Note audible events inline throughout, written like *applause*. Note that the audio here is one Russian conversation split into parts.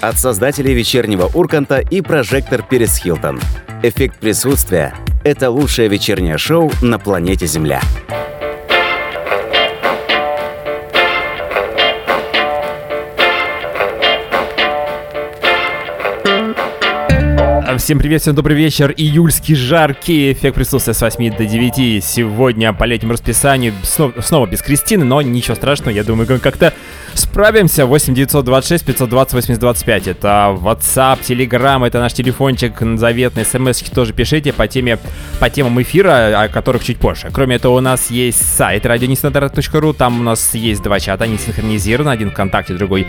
От создателей вечернего Урканта и прожектор Перес Хилтон. Эффект присутствия – это лучшее вечернее шоу на планете Земля. Всем привет, всем добрый вечер. Июльский жаркий эффект присутствия с 8 до 9. Сегодня по летнему расписанию снова, снова без Кристины, но ничего страшного, я думаю, как-то справимся. 8 926 520 8025. Это WhatsApp, Telegram, это наш телефончик заветный. смс тоже пишите по теме по темам эфира, о которых чуть позже. Кроме этого, у нас есть сайт радионестандарт.ру. Там у нас есть два чата, они синхронизированы. Один ВКонтакте, другой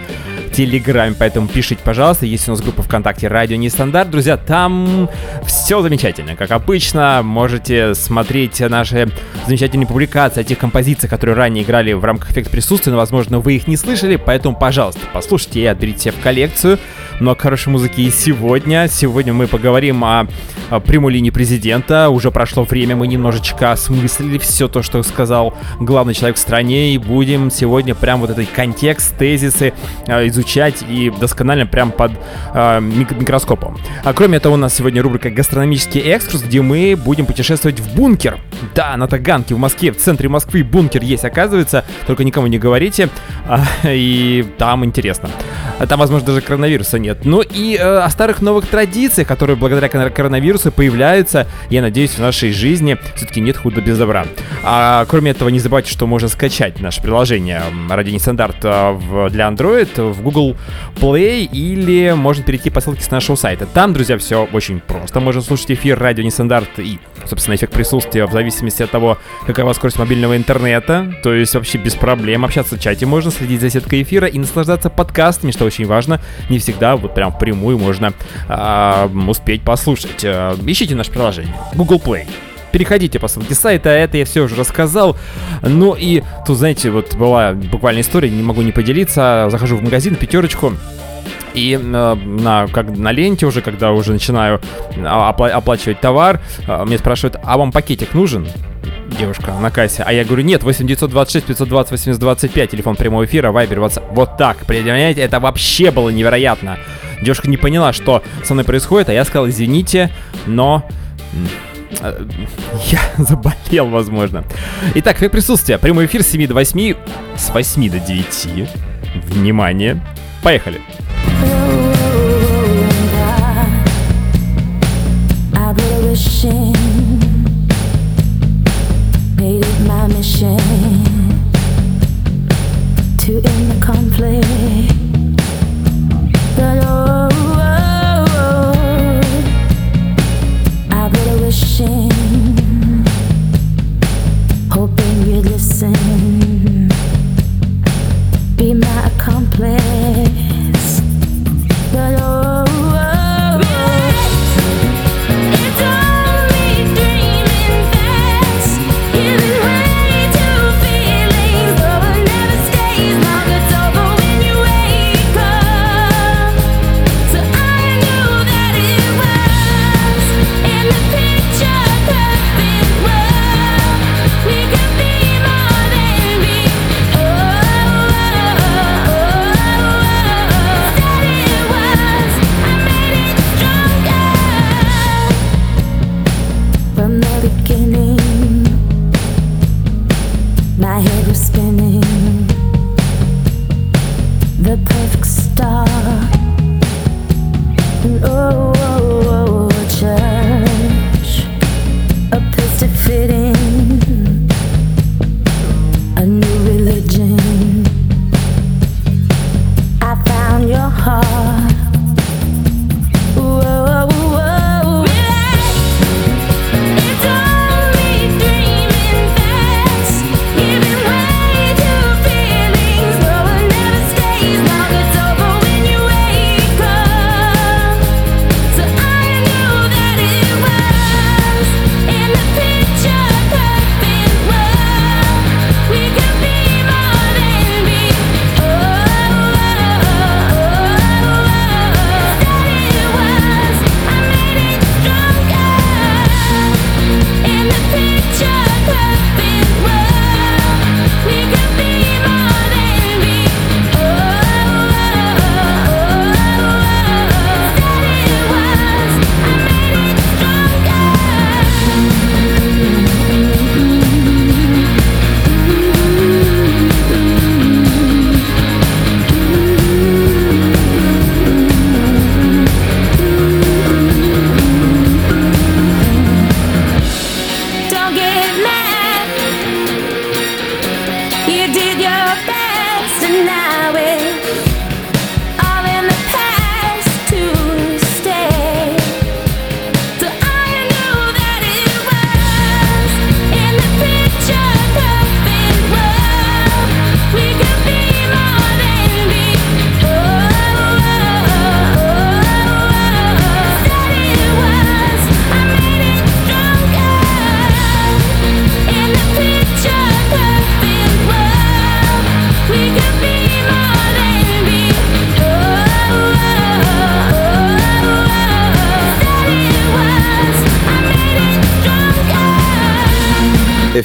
в Телеграме. Поэтому пишите, пожалуйста. Есть у нас группа ВКонтакте Радио Нестандарт. Друзья, там все замечательно. Как обычно, можете смотреть наши замечательные публикации о тех композициях, которые ранее играли в рамках эффекта присутствия, но, возможно, вы их не слышали, поэтому, пожалуйста, послушайте и отберите себе в коллекцию. Много хорошей музыки и сегодня. Сегодня мы поговорим о, о прямой линии президента. Уже прошло время, мы немножечко осмыслили все то, что сказал главный человек в стране, и будем сегодня прям вот этот контекст, тезисы э, изучать и досконально прям под э, микроскопом. А кроме этого, у нас сегодня рубрика «Гастрономический экскурс», где мы будем путешествовать в бункер. Да, на Таганке, в Москве, в центре Москвы бункер есть, оказывается, только никому не говорите, а, и там интересно. Там, возможно, даже коронавируса нет. Ну и э, о старых новых традициях, которые благодаря коронавирусу появляются, я надеюсь, в нашей жизни все-таки нет худа без добра. А кроме этого, не забывайте, что можно скачать наше приложение «Радио Нестандарт» э, для Android в Google Play или можно перейти по ссылке с нашего сайта. Там, друзья, все очень просто. Можно слушать эфир «Радио Нестандарт» и, собственно, эффект присутствия в зависимости от того, какова скорость мобильного интернета. То есть вообще без проблем общаться в чате можно, следить за сеткой эфира и наслаждаться подкастами, что очень важно. Не всегда вот прям впрямую можно э, успеть послушать. Э, ищите наше приложение. Google Play переходите по ссылке сайта, это я все уже рассказал. Ну и тут, знаете, вот была буквально история, не могу не поделиться. Захожу в магазин, пятерочку, и э, на, как, на ленте уже, когда уже начинаю а, опла- оплачивать товар, э, мне спрашивают, а вам пакетик нужен? девушка на кассе. А я говорю, нет, 8 926 520 80 25, телефон прямого эфира, вайбер, WhatsApp. Вот так, понимаете, это вообще было невероятно. Девушка не поняла, что со мной происходит, а я сказал, извините, но... Я *laughs* заболел, возможно. Итак, как присутствие. Прямой эфир с 7 до 8, с 8 до 9. Внимание. Поехали. Wishing mission to end the conflict.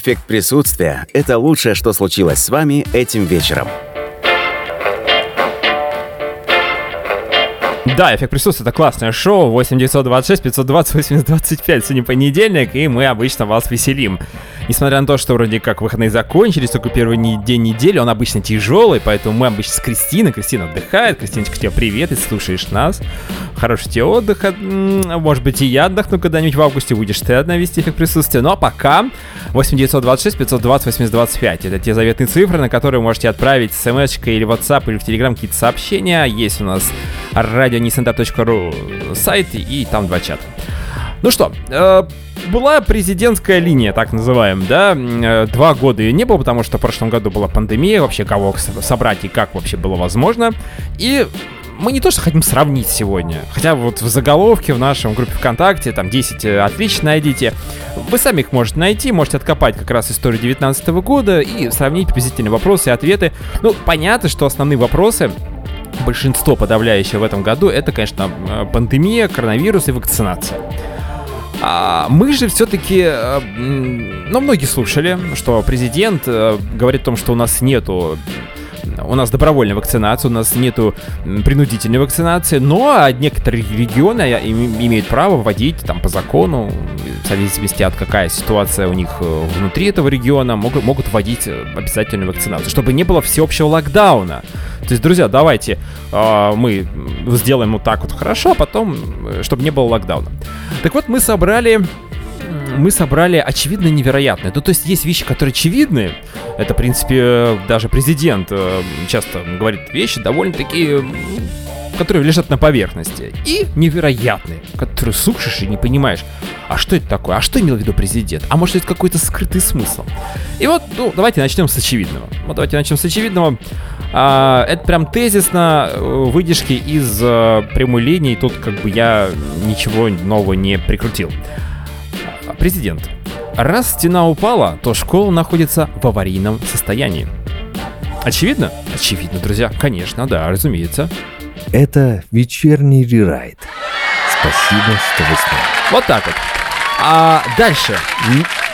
Эффект присутствия — это лучшее, что случилось с вами этим вечером. Да, эффект присутствия это классное шоу. 8926 520 8025. Сегодня понедельник, и мы обычно вас веселим. Несмотря на то, что вроде как выходные закончились, только первый день недели, он обычно тяжелый, поэтому мы обычно с Кристиной. Кристина отдыхает. Кристиночка, тебе привет, если слушаешь нас. Хороший тебе отдых. Может быть, и я отдохну когда-нибудь в августе. Будешь ты одна вести эффект присутствия. Ну а пока 8926 520 8025. Это те заветные цифры, на которые можете отправить смс или WhatsApp, или в Telegram какие-то сообщения. Есть у нас radionisanta.ru сайт и там два чата. Ну что, э, была президентская линия, так называем, да, э, два года ее не было, потому что в прошлом году была пандемия, вообще кого собрать и как вообще было возможно. И мы не то что хотим сравнить сегодня, хотя вот в заголовке в нашем группе ВКонтакте, там 10 э, отлично найдите. Вы сами их можете найти, можете откопать как раз историю 19 года и сравнить приблизительные вопросы и ответы. Ну, понятно, что основные вопросы большинство подавляющее в этом году, это, конечно, э, пандемия, коронавирус и вакцинация. А мы же все-таки, э, ну, многие слушали, что президент э, говорит о том, что у нас нету у нас добровольная вакцинация, у нас нету принудительной вакцинации, но некоторые регионы имеют право вводить там по закону, зависимости от какая ситуация у них внутри этого региона, могут, могут вводить обязательную вакцинацию, чтобы не было всеобщего локдауна. То есть, друзья, давайте э, мы сделаем вот так вот хорошо, а потом, э, чтобы не было локдауна. Так вот, мы собрали мы собрали очевидно невероятное. Ну, то есть есть вещи, которые очевидны. Это, в принципе, даже президент э, часто говорит вещи довольно-таки которые лежат на поверхности, и невероятные, которые слушаешь и не понимаешь, а что это такое, а что имел в виду президент, а может это какой-то скрытый смысл. И вот, ну, давайте начнем с очевидного. Вот давайте начнем с очевидного. А, это прям тезисно э, выдержки из а, прямой линии, тут как бы я ничего нового не прикрутил. Президент. Раз стена упала, то школа находится в аварийном состоянии. Очевидно? Очевидно, друзья. Конечно, да, разумеется. Это вечерний рерайт. Спасибо, что вы с нами. Вот так вот. А дальше,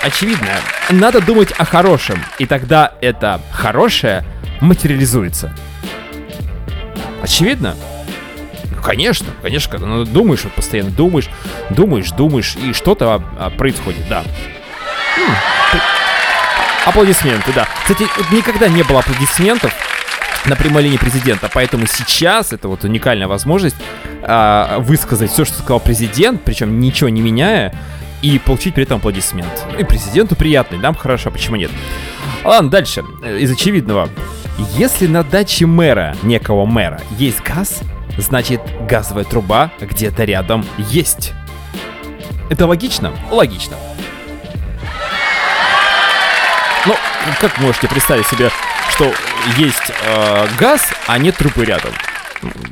очевидно, надо думать о хорошем, и тогда это хорошее материализуется. Очевидно? Конечно, конечно, когда ну, думаешь, вот постоянно думаешь, думаешь, думаешь, и что-то а, а, происходит, да. Аплодисменты, да. Кстати, никогда не было аплодисментов на прямой линии президента. Поэтому сейчас это вот уникальная возможность э, высказать все, что сказал президент, причем ничего не меняя, и получить при этом аплодисмент. И президенту приятный, нам хорошо, почему нет? Ладно, дальше. Из очевидного. Если на даче мэра, некого мэра, есть газ, значит газовая труба где-то рядом есть. Это логично? Логично. Ну, как можете представить себе что есть э, газ, а нет трубы рядом.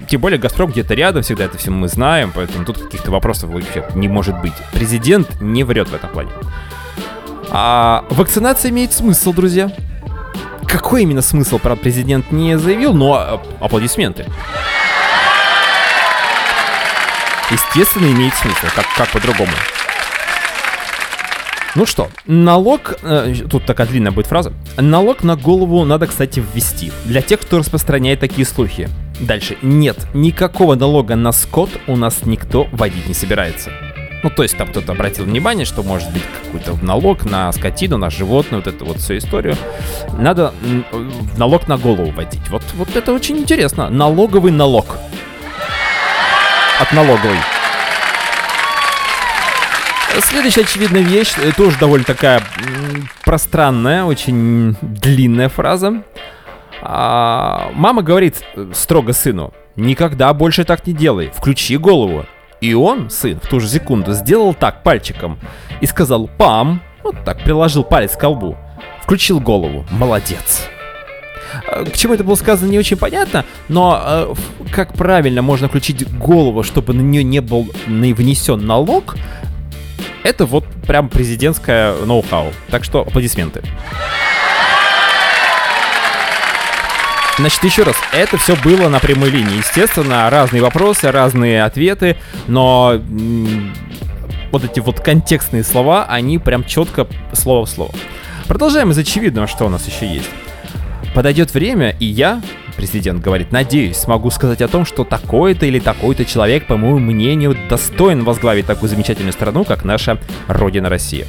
Тем более Газпром где-то рядом, всегда это все мы знаем, поэтому тут каких-то вопросов вообще не может быть. Президент не врет в этом плане. А вакцинация имеет смысл, друзья. Какой именно смысл, правда, президент не заявил, но э, аплодисменты. Естественно, имеет смысл, как, как по-другому. Ну что, налог, э, тут такая длинная будет фраза, налог на голову надо, кстати, ввести, для тех, кто распространяет такие слухи. Дальше, нет, никакого налога на скот у нас никто вводить не собирается. Ну, то есть там кто-то обратил внимание, что может быть какой-то налог на скотину, на животное, вот эту вот всю историю. Надо налог на голову вводить. Вот, вот это очень интересно. Налоговый налог. От налоговой. Следующая очевидная вещь, э, тоже довольно такая пространная, очень длинная фраза. А, мама говорит э, строго сыну, никогда больше так не делай, включи голову. И он, сын, в ту же секунду сделал так пальчиком и сказал «пам», вот так, приложил палец к колбу, включил голову, молодец. К чему это было сказано, не очень понятно, но э, как правильно можно включить голову, чтобы на нее не был не внесен налог, это вот прям президентское ноу-хау. Так что аплодисменты. Значит, еще раз, это все было на прямой линии. Естественно, разные вопросы, разные ответы, но вот эти вот контекстные слова, они прям четко слово в слово. Продолжаем из очевидного, что у нас еще есть. Подойдет время, и я, президент говорит, надеюсь, смогу сказать о том, что такой-то или такой-то человек, по моему мнению, достоин возглавить такую замечательную страну, как наша Родина Россия.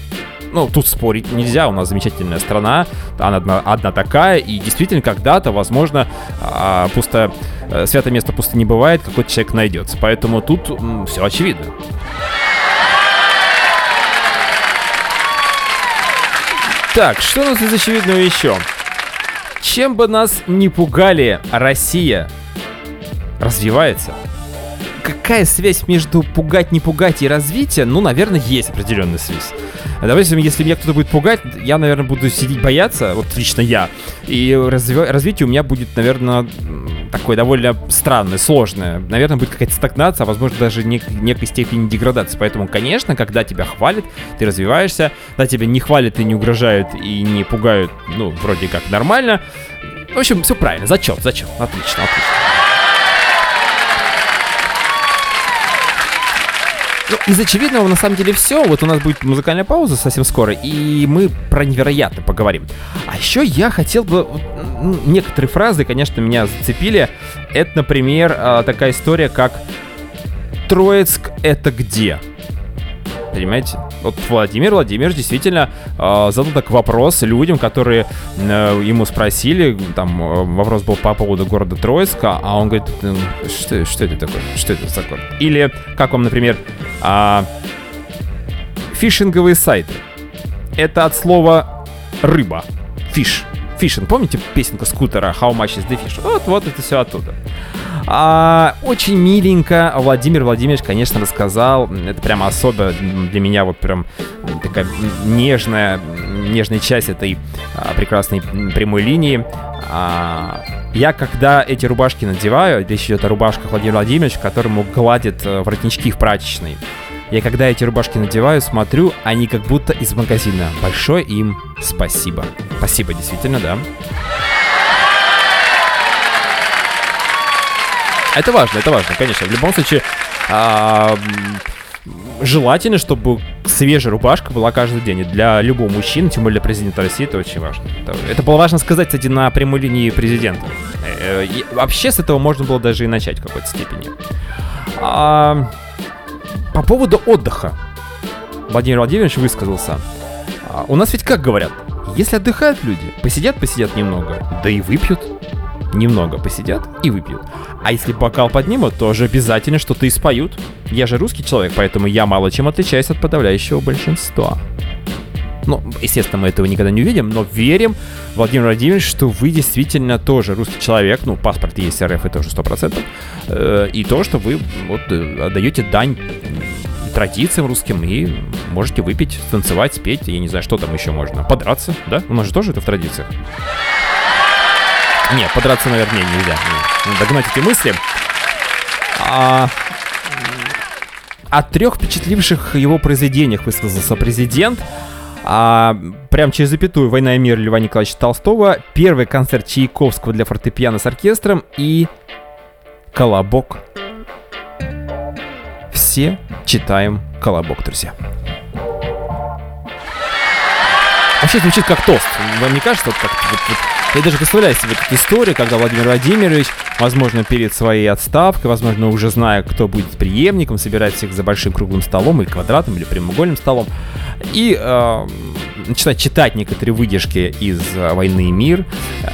Ну, тут спорить нельзя, у нас замечательная страна, она одна, одна такая, и действительно когда-то, возможно, а, пусто, э, святое место пусто не бывает, какой-то человек найдется. Поэтому тут все очевидно. Так, что у нас из очевидного еще? Чем бы нас не пугали, Россия развивается. Какая связь между пугать, не пугать и развитие? Ну, наверное, есть определенная связь. Допустим, если меня кто-то будет пугать, я, наверное, буду сидеть бояться, вот лично я. И разви- развитие у меня будет, наверное, такое довольно странное, сложное. Наверное, будет какая-то стагнация, а возможно даже нек- некой степени деградации. Поэтому, конечно, когда тебя хвалят, ты развиваешься. Когда тебя не хвалят и не угрожают, и не пугают, ну, вроде как нормально. В общем, все правильно. Зачет, зачет. Отлично, отлично. Ну, из очевидного на самом деле все. Вот у нас будет музыкальная пауза совсем скоро, и мы про невероятно поговорим. А еще я хотел бы... некоторые фразы, конечно, меня зацепили. Это, например, а, такая история, как «Троицк — это где?» Понимаете? Вот Владимир Владимирович действительно э, задал так вопрос людям, которые э, ему спросили, там э, вопрос был по поводу города Троицка, а он говорит, «М, что, что это такое? Что это за город? Или, как вам, например, а, фишинговые сайты. Это от слова рыба. Фиш. Фишинг. Помните песенку скутера How much is the fish? Вот, вот это все оттуда. А, очень миленько Владимир Владимирович, конечно, рассказал. Это прямо особо для меня вот прям такая нежная, нежная часть этой а, прекрасной прямой линии. А, я когда эти рубашки надеваю, речь идет о рубашках Владимира Владимировича, которому гладят э, воротнички в прачечной. Я когда эти рубашки надеваю, смотрю, они как будто из магазина. Большое им спасибо. Спасибо, действительно, да. Это важно, это важно, конечно. В любом случае, а, желательно, чтобы свежая рубашка была каждый день. И для любого мужчины, тем более для президента России, это очень важно. Это, это было важно сказать, кстати, на прямой линии президента. Э, и вообще с этого можно было даже и начать в какой-то степени. А, по поводу отдыха. Владимир Владимирович высказался. А, у нас ведь как говорят, если отдыхают люди, посидят, посидят немного, да и выпьют. Немного посидят и выпьют. А если бокал поднимут, то же обязательно что-то и споют. Я же русский человек, поэтому я мало чем отличаюсь от подавляющего большинства. Ну, естественно, мы этого никогда не увидим, но верим, Владимир Владимирович, что вы действительно тоже русский человек, ну, паспорт есть РФ, это уже 100%, э, и то, что вы вот э, отдаете дань традициям русским и можете выпить, танцевать, спеть, я не знаю, что там еще можно, подраться, да? У нас же тоже это в традициях. Не, подраться, наверное, не, нельзя. Не. Надо догнать эти мысли. А, о трех впечатливших его произведениях высказался президент. А, прям через запятую «Война и мир» Льва Николаевича Толстого, первый концерт Чайковского для фортепиано с оркестром и «Колобок». Все читаем «Колобок», друзья. Вообще звучит как тост. Вам не кажется, вот как вот- вот- я даже представляю себе эту историю, когда Владимир Владимирович, возможно, перед своей отставкой, возможно, уже зная, кто будет преемником, собирает всех за большим круглым столом или квадратным, или прямоугольным столом, и э, начинает читать некоторые выдержки из э, «Войны и мир»,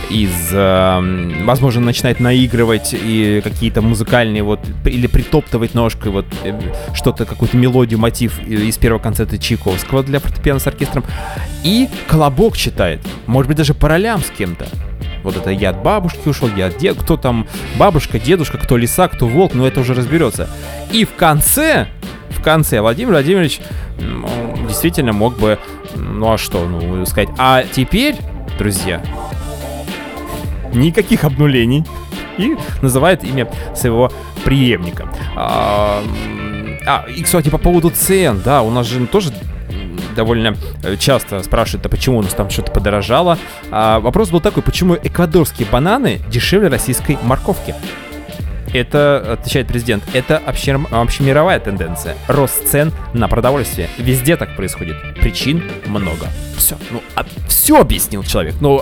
из, э, возможно, начинает наигрывать и какие-то музыкальные вот, или притоптывать ножкой вот э, что-то, какую-то мелодию, мотив из первого концерта Чайковского для фортепиано с оркестром, и колобок читает, может быть, даже по ролям с кем-то. Вот это я от бабушки ушел, я от дед, кто там бабушка, дедушка, кто лиса, кто волк, но это уже разберется. И в конце, в конце Владимир Владимирович действительно мог бы, ну а что, ну сказать, а теперь, друзья, никаких обнулений и называет имя своего преемника. А, а, и, кстати, по поводу цен, да, у нас же тоже довольно э, часто спрашивают, а почему у нас там что-то подорожало. А, вопрос был такой, почему эквадорские бананы дешевле российской морковки? Это, отвечает президент, это обще, общемировая тенденция. Рост цен на продовольствие. Везде так происходит. Причин много. Все. Ну, а, все объяснил человек. Ну,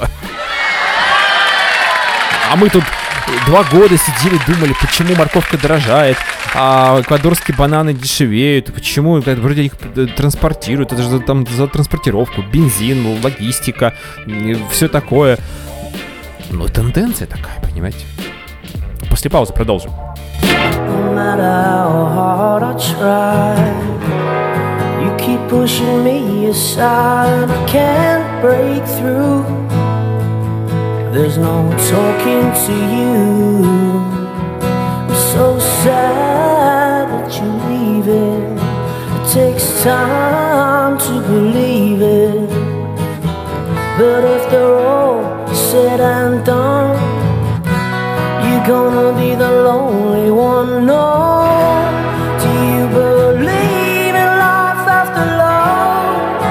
а мы тут два года сидели, думали, почему морковка дорожает, а эквадорские бананы дешевеют, почему вроде их транспортируют, это же там за транспортировку, бензин, логистика, все такое. Ну, тенденция такая, понимаете? После паузы продолжим. keep pushing me aside. I can't break through. There's no talking to you. I'm so sad that you're leaving. It takes time to believe it. But after all said and done, you're gonna be the lonely one. No, do you believe in life after love?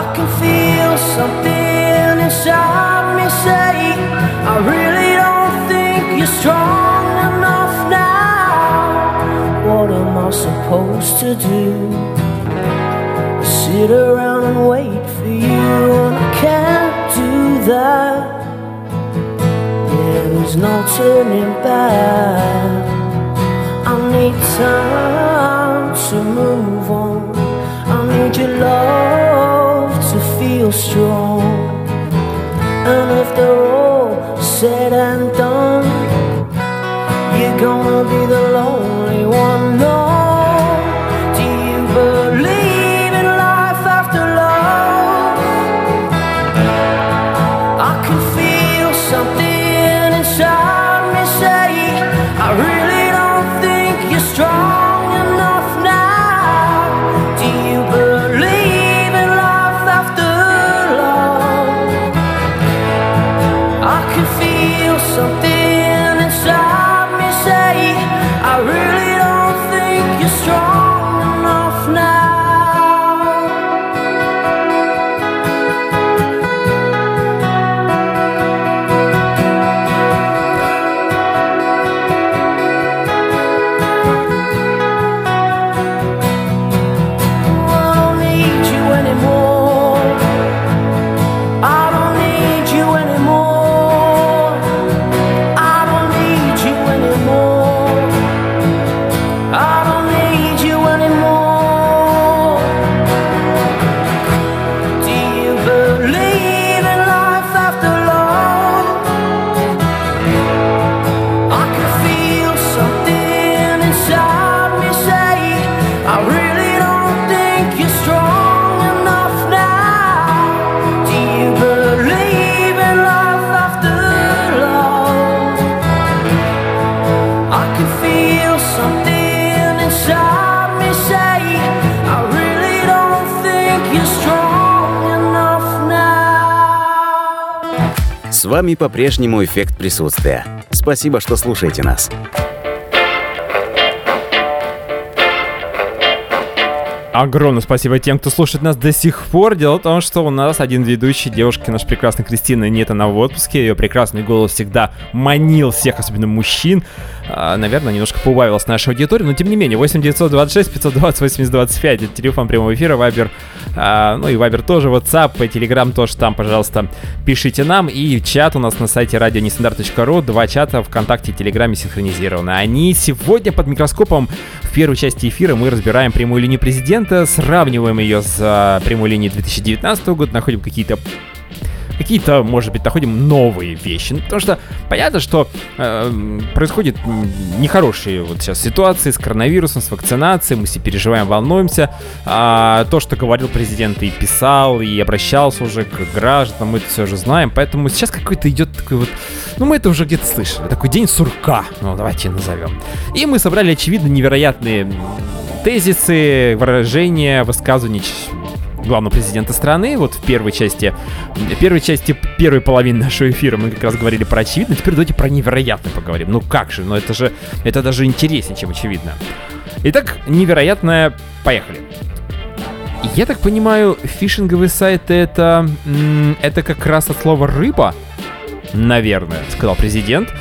I can feel something inside me say I really don't think you're strong enough now What am I supposed to do? Sit around and wait for you and I can't do that no turning back. I need time to move on. I need your love to feel strong. And after all said and done, you're gonna be the lonely по-прежнему эффект присутствия. Спасибо, что слушаете нас. Огромное спасибо тем, кто слушает нас до сих пор. Дело в том, что у нас один ведущий, девушка, наша прекрасная Кристина, нет, она в отпуске. Ее прекрасный голос всегда манил всех, особенно мужчин. А, наверное, немножко поубавилась наша аудитория, но тем не менее, 8 926 520 80 25, это телефон прямого эфира, Вайбер, а, ну и Вайбер тоже, WhatsApp, и Telegram тоже там, пожалуйста, пишите нам, и чат у нас на сайте радионестандарт.ру, два чата ВКонтакте и Телеграме синхронизированы. Они сегодня под микроскопом. В первой части эфира мы разбираем прямую линию президента, сравниваем ее с а, прямой линией 2019 года, находим какие-то какие-то, может быть, находим новые вещи. Ну, потому что понятно, что э, происходят нехорошие вот сейчас ситуации с коронавирусом, с вакцинацией, мы все переживаем, волнуемся. А то, что говорил президент и писал, и обращался уже к гражданам, мы это все уже знаем. Поэтому сейчас какой-то идет такой вот... Ну, мы это уже где-то слышали. Такой день сурка, ну, давайте назовем. И мы собрали, очевидно, невероятные тезисы, выражения, высказывания главного президента страны. Вот в первой части, первой части первой половины нашего эфира мы как раз говорили про очевидно. Теперь давайте про невероятно поговорим. Ну как же, ну это же, это даже интереснее, чем очевидно. Итак, невероятное, поехали. Я так понимаю, фишинговый сайт это, это как раз от слова рыба, наверное, сказал президент.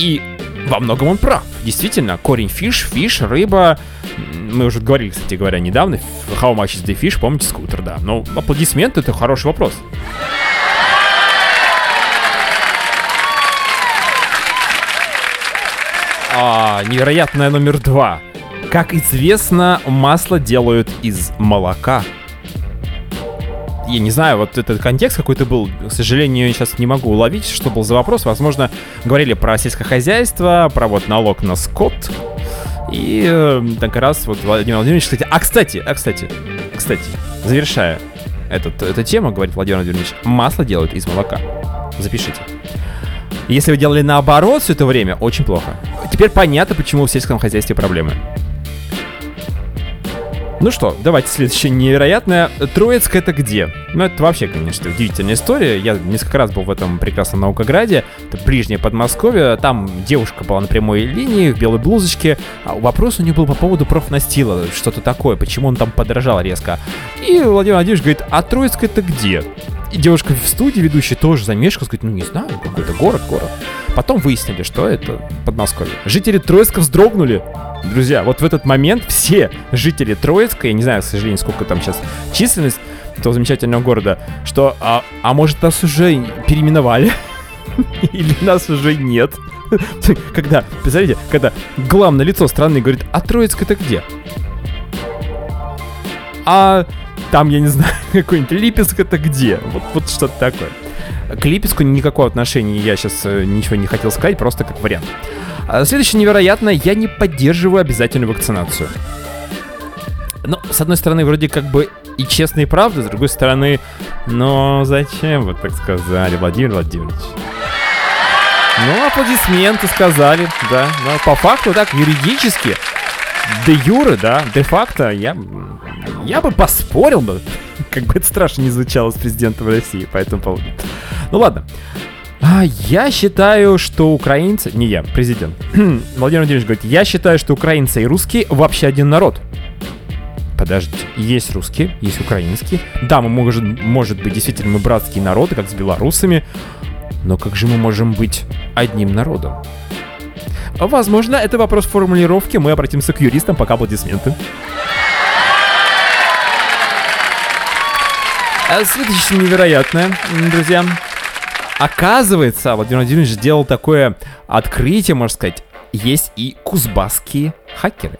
И во многом он прав. Действительно, корень fish, fish, рыба. Мы уже говорили, кстати говоря, недавно. How much is the fish? Помните, скутер, да. Но аплодисменты — это хороший вопрос. А, невероятное номер два. Как известно, масло делают из молока. Я не знаю, вот этот контекст какой-то был, к сожалению, сейчас не могу уловить, что был за вопрос. Возможно, говорили про сельское хозяйство, про вот налог на скот. И э, так раз вот Владимир Владимирович, кстати, а кстати, а кстати, кстати, завершая этот, эту тему, говорит Владимир Владимирович, масло делают из молока. Запишите. Если вы делали наоборот все это время, очень плохо. Теперь понятно, почему в сельском хозяйстве проблемы. Ну что, давайте следующее невероятное. Троицк это где? Ну, это вообще, конечно, удивительная история. Я несколько раз был в этом прекрасном наукограде. Это ближнее Подмосковье. Там девушка была на прямой линии в белой блузочке. А вопрос у нее был по поводу профнастила. Что-то такое. Почему он там подорожал резко. И Владимир Владимирович говорит, а Троицк это где? И девушка в студии ведущая тоже замешкалась, говорит, ну не знаю, какой-то город, город. Потом выяснили, что это Подмосковье. Жители Троицка вздрогнули. Друзья, вот в этот момент все жители Троицка, я не знаю, к сожалению, сколько там сейчас численность этого замечательного города, что, а, а может нас уже переименовали? *laughs* Или нас уже нет? *laughs* Когда, представляете, когда главное лицо страны говорит, а Троицк это где? А там, я не знаю, *laughs* какой-нибудь Липецк это где? Вот, вот что-то такое. К Липецку никакого отношения я сейчас э, ничего не хотел сказать, просто как вариант. А следующее невероятно, я не поддерживаю обязательную вакцинацию. Ну, с одной стороны, вроде как бы и честно, и правда, с другой стороны, но зачем вы так сказали, Владимир Владимирович? Ну, аплодисменты сказали, да. Но по факту так, юридически, де юры, да, де-факто, я, я бы поспорил бы, *laughs* как бы это страшно не звучало с президентом России по этому поводу. Ну ладно. А, я считаю, что украинцы... Не я, президент. *clears throat* Владимир Владимирович говорит, я считаю, что украинцы и русские вообще один народ. Подождите, есть русские, есть украинские. Да, мы можем, может быть, действительно, мы братские народы, как с белорусами. Но как же мы можем быть одним народом? Возможно, это вопрос формулировки. Мы обратимся к юристам, пока аплодисменты. А следующее невероятное, друзья. Оказывается, Владимир Владимирович сделал такое открытие, можно сказать. Есть и кузбасские хакеры.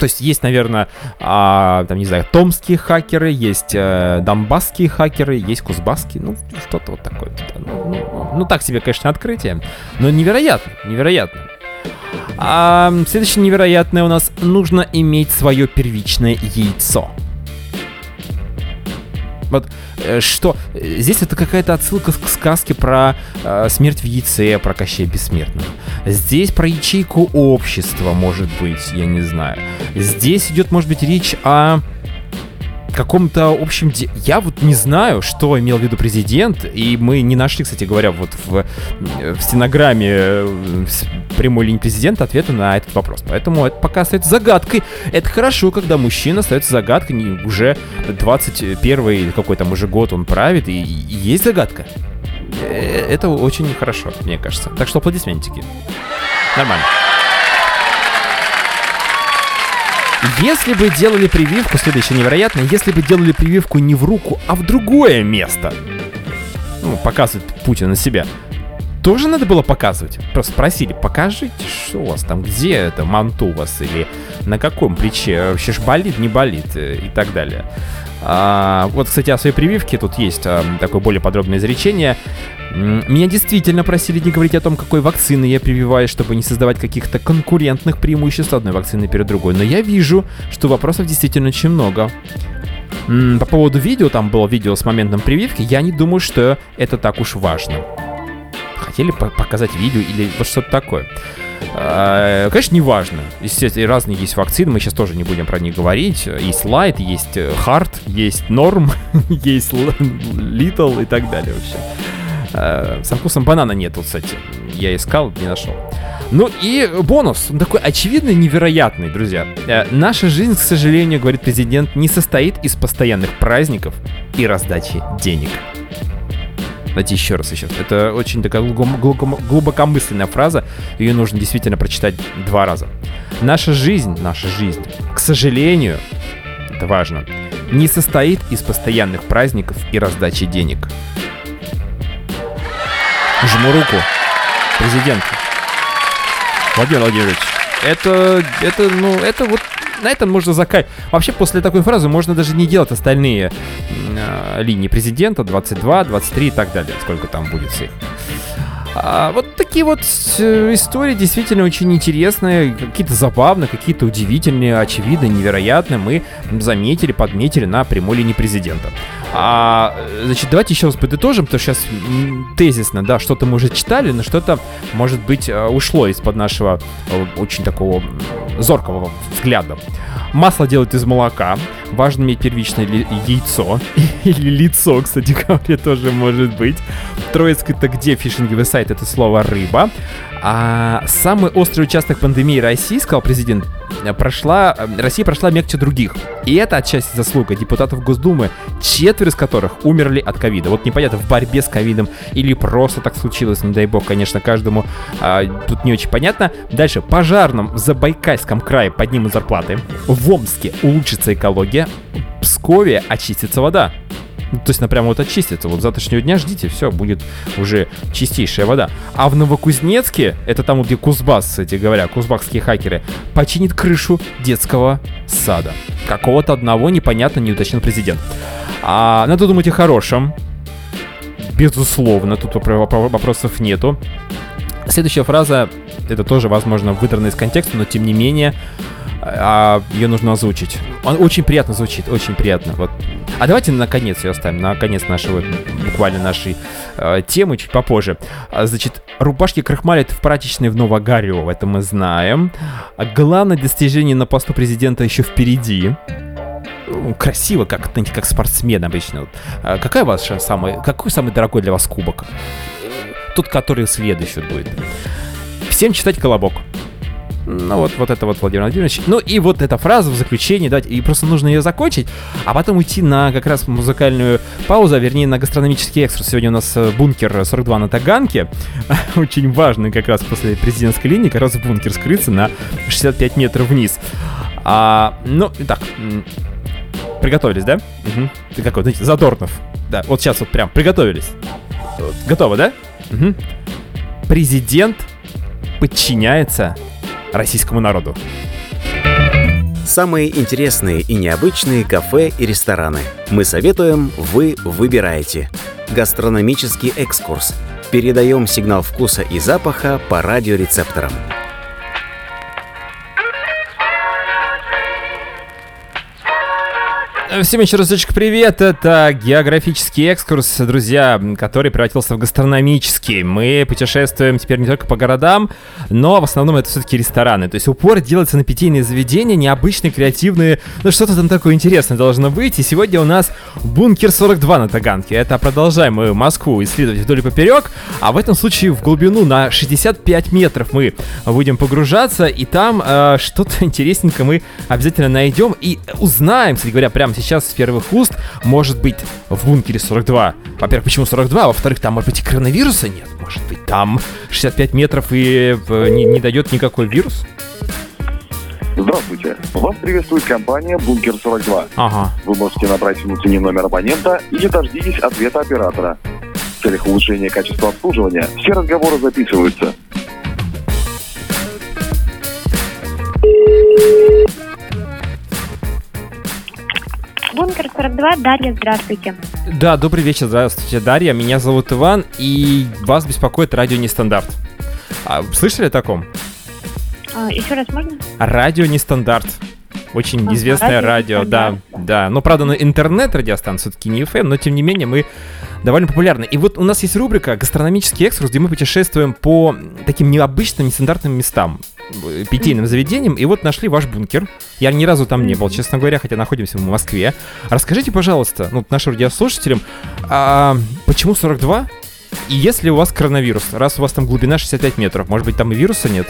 То есть есть, наверное, а, там, не знаю, томские хакеры, есть э, донбасские хакеры, есть кузбасские, ну, что-то вот такое. Ну, ну, ну, так себе, конечно, открытие, но невероятно, невероятно. А следующее невероятное у нас нужно иметь свое первичное яйцо. Вот э, что здесь это какая-то отсылка к сказке про э, смерть в яйце, про Кощея Бессмертного. Здесь про ячейку общества, может быть, я не знаю. Здесь идет, может быть, речь о каком-то общем... Де... Я вот не знаю, что имел в виду президент, и мы не нашли, кстати говоря, вот в, в стенограмме э, прямой линии президента ответа на этот вопрос. Поэтому это пока остается загадкой. Это хорошо, когда мужчина остается загадкой, не уже 21 или какой там уже год он правит, и, и есть загадка. Э, это очень хорошо, мне кажется. Так что аплодисментики. Нормально. Если бы делали прививку, следующее невероятно, если бы делали прививку не в руку, а в другое место, ну, показывает Путин на себя, тоже надо было показывать. Просто спросили, покажите, что у вас там, где это манту у вас, или на каком плече, вообще ж болит, не болит, э, и так далее. А, вот, кстати, о своей прививке тут есть а, такое более подробное изречение. Меня действительно просили не говорить о том, какой вакцины я прививаюсь, чтобы не создавать каких-то конкурентных преимуществ одной вакцины перед другой. Но я вижу, что вопросов действительно очень много. По поводу видео, там было видео с моментом прививки, я не думаю, что это так уж важно. Хотели показать видео или вот что-то такое. А, конечно, не важно. Естественно, разные есть вакцины, мы сейчас тоже не будем про них говорить. Есть light, есть hard, есть norm, *laughs* есть little и так далее вообще. А, со вкусом банана нету, кстати. Я искал, не нашел. Ну и бонус, он такой очевидный, невероятный, друзья. Э, наша жизнь, к сожалению, говорит президент, не состоит из постоянных праздников и раздачи денег. Давайте еще раз еще. Это очень такая глубокомысленная фраза. Ее нужно действительно прочитать два раза. Наша жизнь, наша жизнь, к сожалению, это важно, не состоит из постоянных праздников и раздачи денег. Жму руку. Президент. Владимир Владимирович, это, это, ну, это вот на этом можно закать. Вообще, после такой фразы можно даже не делать остальные линии президента, 22, 23 и так далее, сколько там будет всех. А, вот такие вот э, истории действительно очень интересные, какие-то забавные, какие-то удивительные, очевидные, невероятные. Мы заметили, подметили на прямой линии президента. А, значит, давайте еще раз подытожим, то сейчас тезисно, да, что-то мы уже читали, но что-то, может быть, э, ушло из-под нашего э, очень такого зоркого взгляда. Масло делают из молока. Важно иметь первичное ли- яйцо. *laughs* Или лицо, кстати *laughs* говоря, тоже может быть. Троицк это где фишинговый сайт? Это слово рыба. А самый острый участок пандемии России, сказал президент, прошла, Россия прошла мягче других. И это отчасти заслуга депутатов Госдумы, четверо из которых умерли от ковида. Вот непонятно, в борьбе с ковидом или просто так случилось, не дай бог, конечно, каждому а, тут не очень понятно. Дальше, пожарным в Забайкальском крае поднимут зарплаты. В Омске улучшится экология. В Пскове очистится вода. Ну, то есть она прямо вот очистится. Вот завтрашнего дня ждите, все, будет уже чистейшая вода. А в Новокузнецке, это там, где Кузбасс, кстати говоря, кузбасские хакеры, починит крышу детского сада. Какого-то одного непонятно не уточнил президент. А надо думать о хорошем. Безусловно, тут вопросов нету. Следующая фраза, это тоже, возможно, выдрана из контекста, но тем не менее, а ее нужно озвучить. Он очень приятно звучит, очень приятно. Вот. А давайте наконец ее оставим, на конец нашего, буквально нашей э, темы, чуть попозже. А, значит, рубашки крахмалят в прачечной в Новогарио, это мы знаем. А главное достижение на посту президента еще впереди красиво, как, как спортсмен обычно. А какая ваша самая, какой самый дорогой для вас кубок? Тот, который следующий будет. Всем читать «Колобок». Ну вот, вот это вот Владимир Владимирович. Ну и вот эта фраза в заключении, да, и просто нужно ее закончить, а потом уйти на как раз музыкальную паузу, а вернее на гастрономический экспресс. Сегодня у нас э, бункер 42 на Таганке. *laughs* Очень важный как раз после президентской линии, как раз бункер скрыться на 65 метров вниз. А, ну, так, приготовились, да? Угу. Ты какой, знаете, Задорнов. Да, вот сейчас вот прям приготовились. Готово, да? Угу. Президент подчиняется российскому народу. Самые интересные и необычные кафе и рестораны. Мы советуем, вы выбираете. Гастрономический экскурс. Передаем сигнал вкуса и запаха по радиорецепторам. Всем еще разочек привет, это географический экскурс, друзья, который превратился в гастрономический. Мы путешествуем теперь не только по городам, но в основном это все-таки рестораны. То есть упор делается на питейные заведения, необычные, креативные, ну что-то там такое интересное должно быть. И сегодня у нас бункер 42 на Таганке. Это продолжаем мы Москву исследовать вдоль и поперек, а в этом случае в глубину на 65 метров мы будем погружаться, и там э, что-то интересненькое мы обязательно найдем и узнаем, кстати говоря, прямо сейчас с первых уст может быть в бункере 42. Во-первых, почему 42? Во-вторых, там, может быть, и коронавируса нет. Может быть, там 65 метров и э, не, не дойдет никакой вирус? Здравствуйте. Вас приветствует компания «Бункер 42». Ага. Вы можете набрать внутренний номер абонента и дождитесь ответа оператора. В целях улучшения качества обслуживания все разговоры записываются. 42, Дарья, здравствуйте. Да, добрый вечер, здравствуйте, Дарья. Меня зовут Иван, и вас беспокоит радио Нестандарт. А, слышали о таком? А, еще раз можно? Радио Нестандарт. Очень Ага, известное радио радио, да, да. Ну, правда, на интернет-радиостанция все-таки не FM, но тем не менее мы довольно популярны. И вот у нас есть рубрика «Гастрономический экскурс», где мы путешествуем по таким необычным, нестандартным местам, питейным заведениям, и вот нашли ваш бункер. Я ни разу там не был, честно говоря, хотя находимся в Москве. Расскажите, пожалуйста, ну, нашим радиослушателям, а почему 42? И если у вас коронавирус, раз у вас там глубина 65 метров, может быть, там и вируса нет?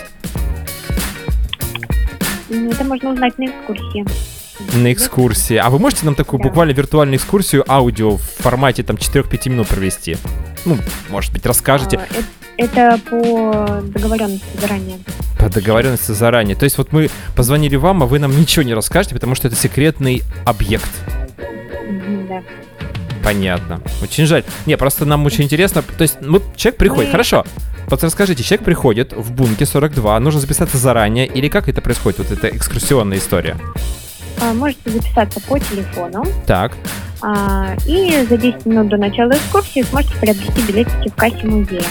М, Это можно узнать на экскурсии. На экскурсии. А вы можете нам такую Да. буквально виртуальную экскурсию аудио в формате там 4-5 минут провести? Ну, может быть, расскажете А, Это по договоренности заранее. по договоренности заранее. То есть вот мы позвонили вам, а вы нам ничего не расскажете, потому что это секретный объект. Да. Понятно. Очень жаль. Не, просто нам очень интересно. То есть, вот человек приходит, Мы- хорошо. Вот расскажите, человек приходит в бунке 42, нужно записаться заранее, или как это происходит, вот эта экскурсионная история? А, Можете записаться по телефону. Так, И за 10 минут до начала экскурсии сможете приобрести билетики в кассе музея.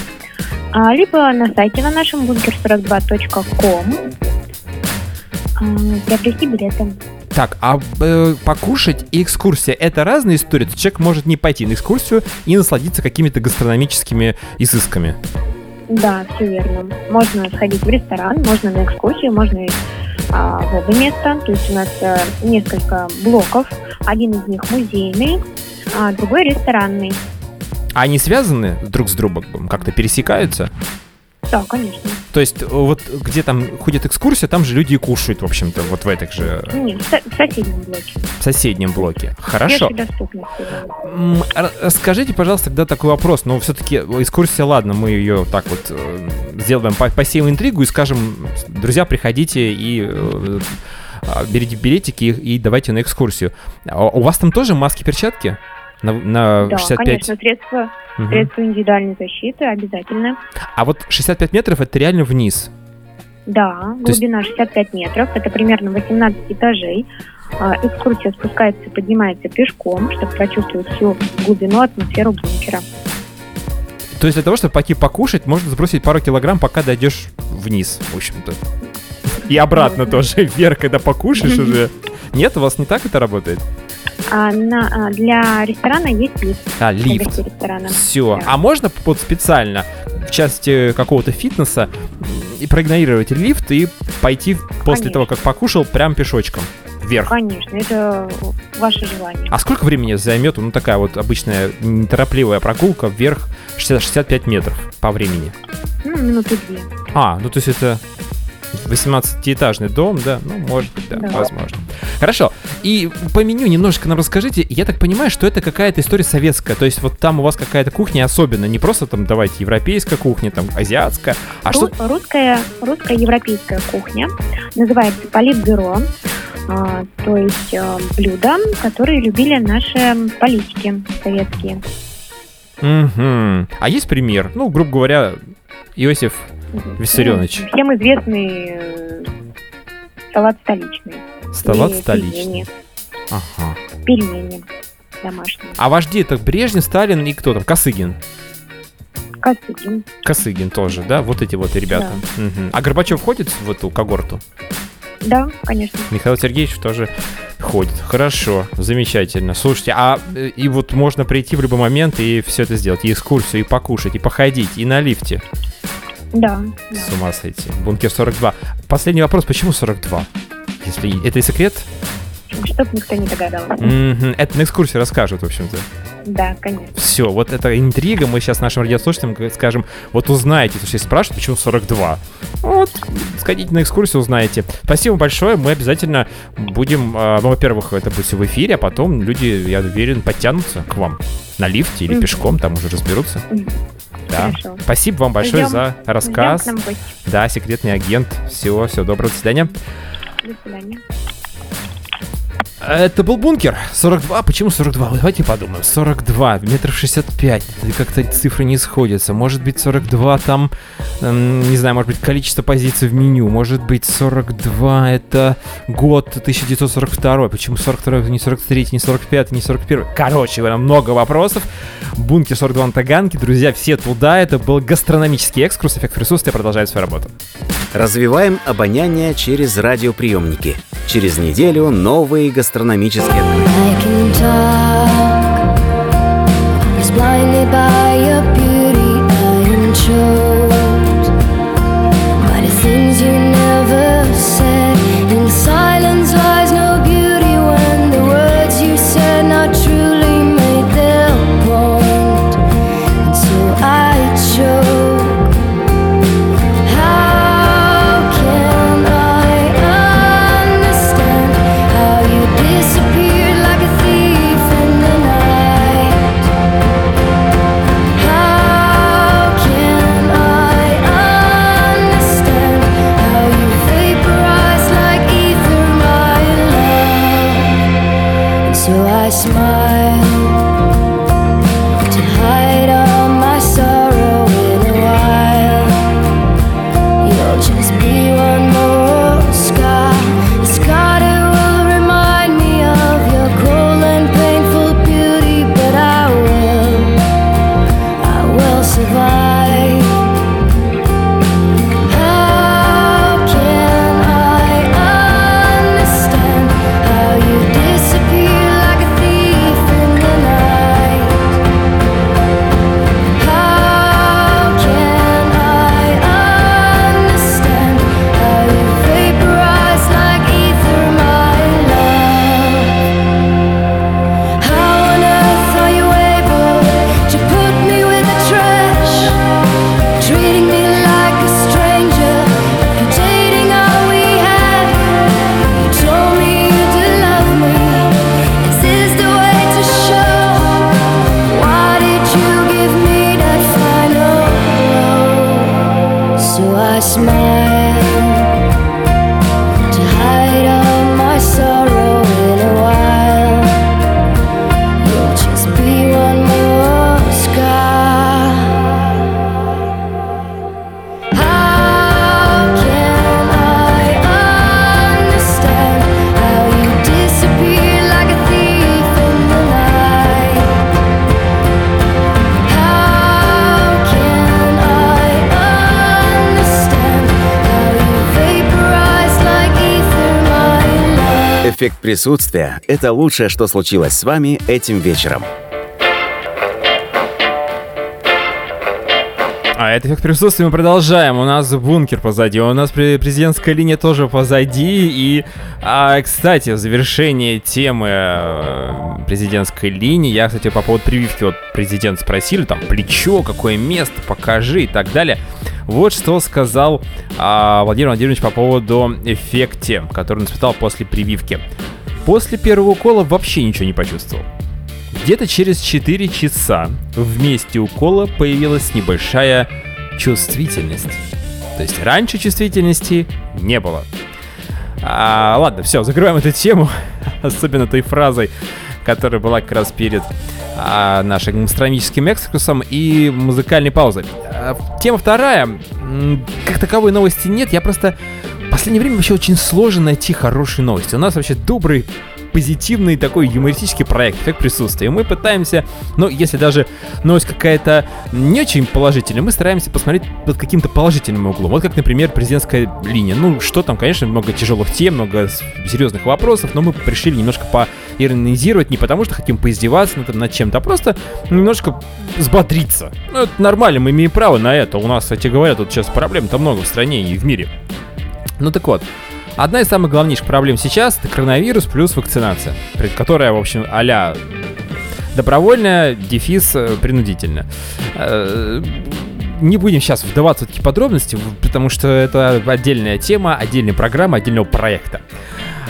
А, Либо на сайте на нашем bunker42.com а, приобрести билеты. так, а э, покушать и экскурсия это разные истории? То человек может не пойти на экскурсию и насладиться какими-то гастрономическими изысками. Да, все верно. Можно сходить в ресторан, можно на экскурсию, можно и а, в оба места. То есть у нас э, несколько блоков. Один из них музейный, а другой ресторанный. А они связаны друг с другом, как-то пересекаются? Да, конечно. То есть э, вот где там ходит экскурсия, там же люди и кушают, в общем-то, вот в этих же Нет, в со- в соседнем блоке. в соседнем блоке. Хорошо. Р- Расскажите, пожалуйста, тогда такой вопрос. Но все-таки экскурсия, ладно, мы ее так вот э, сделаем, по- посеем интригу и скажем, друзья, приходите и э, а, берите билетики и, давайте на экскурсию. А у вас там тоже маски, перчатки? На, на Да, 65? конечно, средства, Мгм. средства индивидуальной защиты обязательно. А вот 65 метров это реально вниз. Да, То есть- глубина 65 метров, это примерно 18 этажей. А, Экскурсия спускается и поднимается пешком, чтобы прочувствовать всю глубину, атмосферу бункера. То есть для того, чтобы пойти покушать, можно сбросить пару килограмм, пока дойдешь вниз, в общем-то. И обратно Можно. тоже, *laughs* вверх, когда покушаешь *laughs* уже. Нет, у вас не так это работает? А на, а, для ресторана есть лифт. А, лифт. Все. Да. А можно вот специально в части какого-то фитнеса и проигнорировать лифт и пойти после Конечно. того, как покушал, прям пешочком вверх? Конечно, это ваше желание. А сколько времени займет, ну, такая вот обычная неторопливая прогулка вверх 60 65 метров по времени? Ну, минуты две. А, ну, то есть это 18-этажный дом, да? Ну, может быть, да, Да. возможно. Хорошо. И по меню немножечко нам расскажите. Я так понимаю, что это какая-то история советская. То есть вот там у вас какая-то кухня особенная. Не просто там, давайте, европейская кухня, там, азиатская. А Ру- что... русская, русская европейская кухня называется политбюро. А, то есть э, блюда, которые любили наши политики советские. Мгм. А есть пример? Ну, грубо говоря, Иосиф Виссарионович. Ну, Всем известный э, салат столичный. Салат столичный. Пельмени, Ага. пельмени домашние. А вожди это Брежнев, Сталин и кто там? Косыгин. Косыгин. Косыгин тоже, да? Вот эти вот ребята. Мгм. А Горбачев входит в эту когорту? Да, конечно. Михаил Сергеевич тоже ходит. Хорошо, замечательно. Слушайте, а э, и вот можно прийти в любой момент и все это сделать. И экскурсию, и покушать, и походить, и на лифте. Да. С ума сойти. Бункер 42. Последний вопрос, почему 42? Если это и секрет, Чтоб никто не догадался. Мгм. это на экскурсии расскажут, в общем-то. Да, конечно. Все, вот это интрига, мы сейчас нашим радиослушателям скажем, вот узнаете, потому что если спрашивают, почему 42. Вот, сходите на экскурсию, узнаете. Спасибо большое, мы обязательно будем, а, ну, во-первых, это будет все в эфире, а потом люди, я уверен, подтянутся к вам на лифте или пешком, там уже разберутся. Да. Хорошо. Спасибо вам большое Ждем. за рассказ. Ждем. Да, секретный агент. Всего, всего доброго, до свидания. До свидания. Это был бункер. 42. Почему 42? Давайте подумаем. 42. Метров 65. Это Как-то цифры не сходятся. Может быть 42 там, не знаю, может быть количество позиций в меню. Может быть 42 это год 1942. Почему 42 это не 43, не 45, не 41? Короче, много вопросов. Бункер 42 на Таганке. Друзья, все туда. Это был гастрономический экскурс. Эффект присутствия продолжает свою работу. Развиваем обоняние через радиоприемники. Через неделю новые гастрономические открытия. I smile присутствия – это лучшее, что случилось с вами этим вечером. А это эффект присутствия мы продолжаем. У нас бункер позади, у нас пре- президентская линия тоже позади. И, а, кстати, в завершение темы э, президентской линии, я, кстати, по поводу прививки, вот президент спросили, там, плечо, какое место, покажи и так далее. Вот что сказал а, Владимир Владимирович по поводу эффекте, который он испытал после прививки. После первого укола вообще ничего не почувствовал. Где-то через 4 часа в месте укола появилась небольшая чувствительность. То есть раньше чувствительности не было. А, ладно, все, закрываем эту тему, *laughs* особенно той фразой, которая была как раз перед а, нашим гастрономическим экскурсом и музыкальной паузой. А, тема вторая. Как таковой новости нет, я просто... Последнее время вообще очень сложно найти хорошие новости. У нас вообще добрый позитивный такой юмористический проект, как присутствие. Мы пытаемся, ну, если даже новость какая-то не очень положительная, мы стараемся посмотреть под каким-то положительным углом. Вот как, например, президентская линия. Ну, что там, конечно, много тяжелых тем, много серьезных вопросов, но мы решили немножко поиронизировать не потому, что хотим поиздеваться над, над чем-то, а просто немножко взбодриться. Ну, это нормально, мы имеем право на это. У нас, кстати говоря, тут сейчас проблем-то много в стране и в мире. Ну так вот, одна из самых главнейших проблем сейчас это коронавирус плюс вакцинация, которая, в общем, а добровольная, дефис э, принудительно. Э, Не будем сейчас вдаваться в такие подробности, потому что это отдельная тема, отдельная программа, отдельного проекта.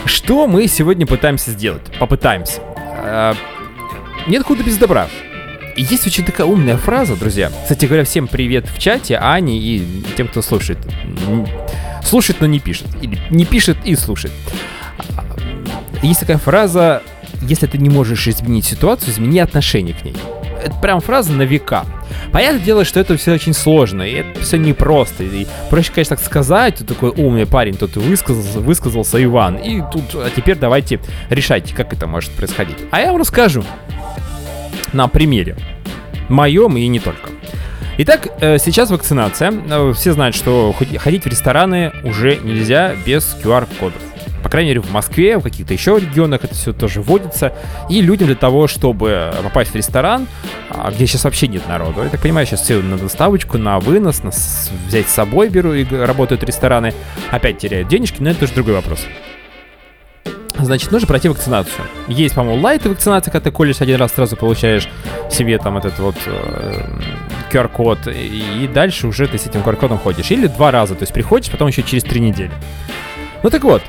Что мы сегодня пытаемся сделать? Попытаемся. Э, Нет худа без добра. Есть очень такая умная фраза, друзья. Кстати говоря, всем привет в чате, Ане и тем, кто слушает. Слушает, но не пишет. Или не пишет и слушает. Есть такая фраза, если ты не можешь изменить ситуацию, измени отношение к ней. Это прям фраза на века. Понятное дело, что это все очень сложно, и это все непросто. И проще, конечно, так сказать, тут такой умный парень, тут высказался, высказался Иван, и тут, а теперь давайте решайте, как это может происходить. А я вам расскажу на примере моем и не только. Итак, э, сейчас вакцинация. Э, Все знают, что ходи- ходить в рестораны уже нельзя без QR-кодов. По крайней мере, в Москве, в каких-то еще регионах это все тоже вводится. И людям для того, чтобы попасть в ресторан, а, где сейчас вообще нет народу, я так понимаю, сейчас все на доставочку, на вынос, на взять с собой беру и работают рестораны, опять теряют денежки, но это уже другой вопрос. Значит, нужно пройти вакцинацию. Есть, по-моему, лайт вакцинация, когда ты колешь один раз, сразу получаешь себе там этот вот э, QR-код, и, дальше уже ты с этим QR-кодом ходишь. Или два раза, то есть приходишь, потом еще через три недели. Ну так вот,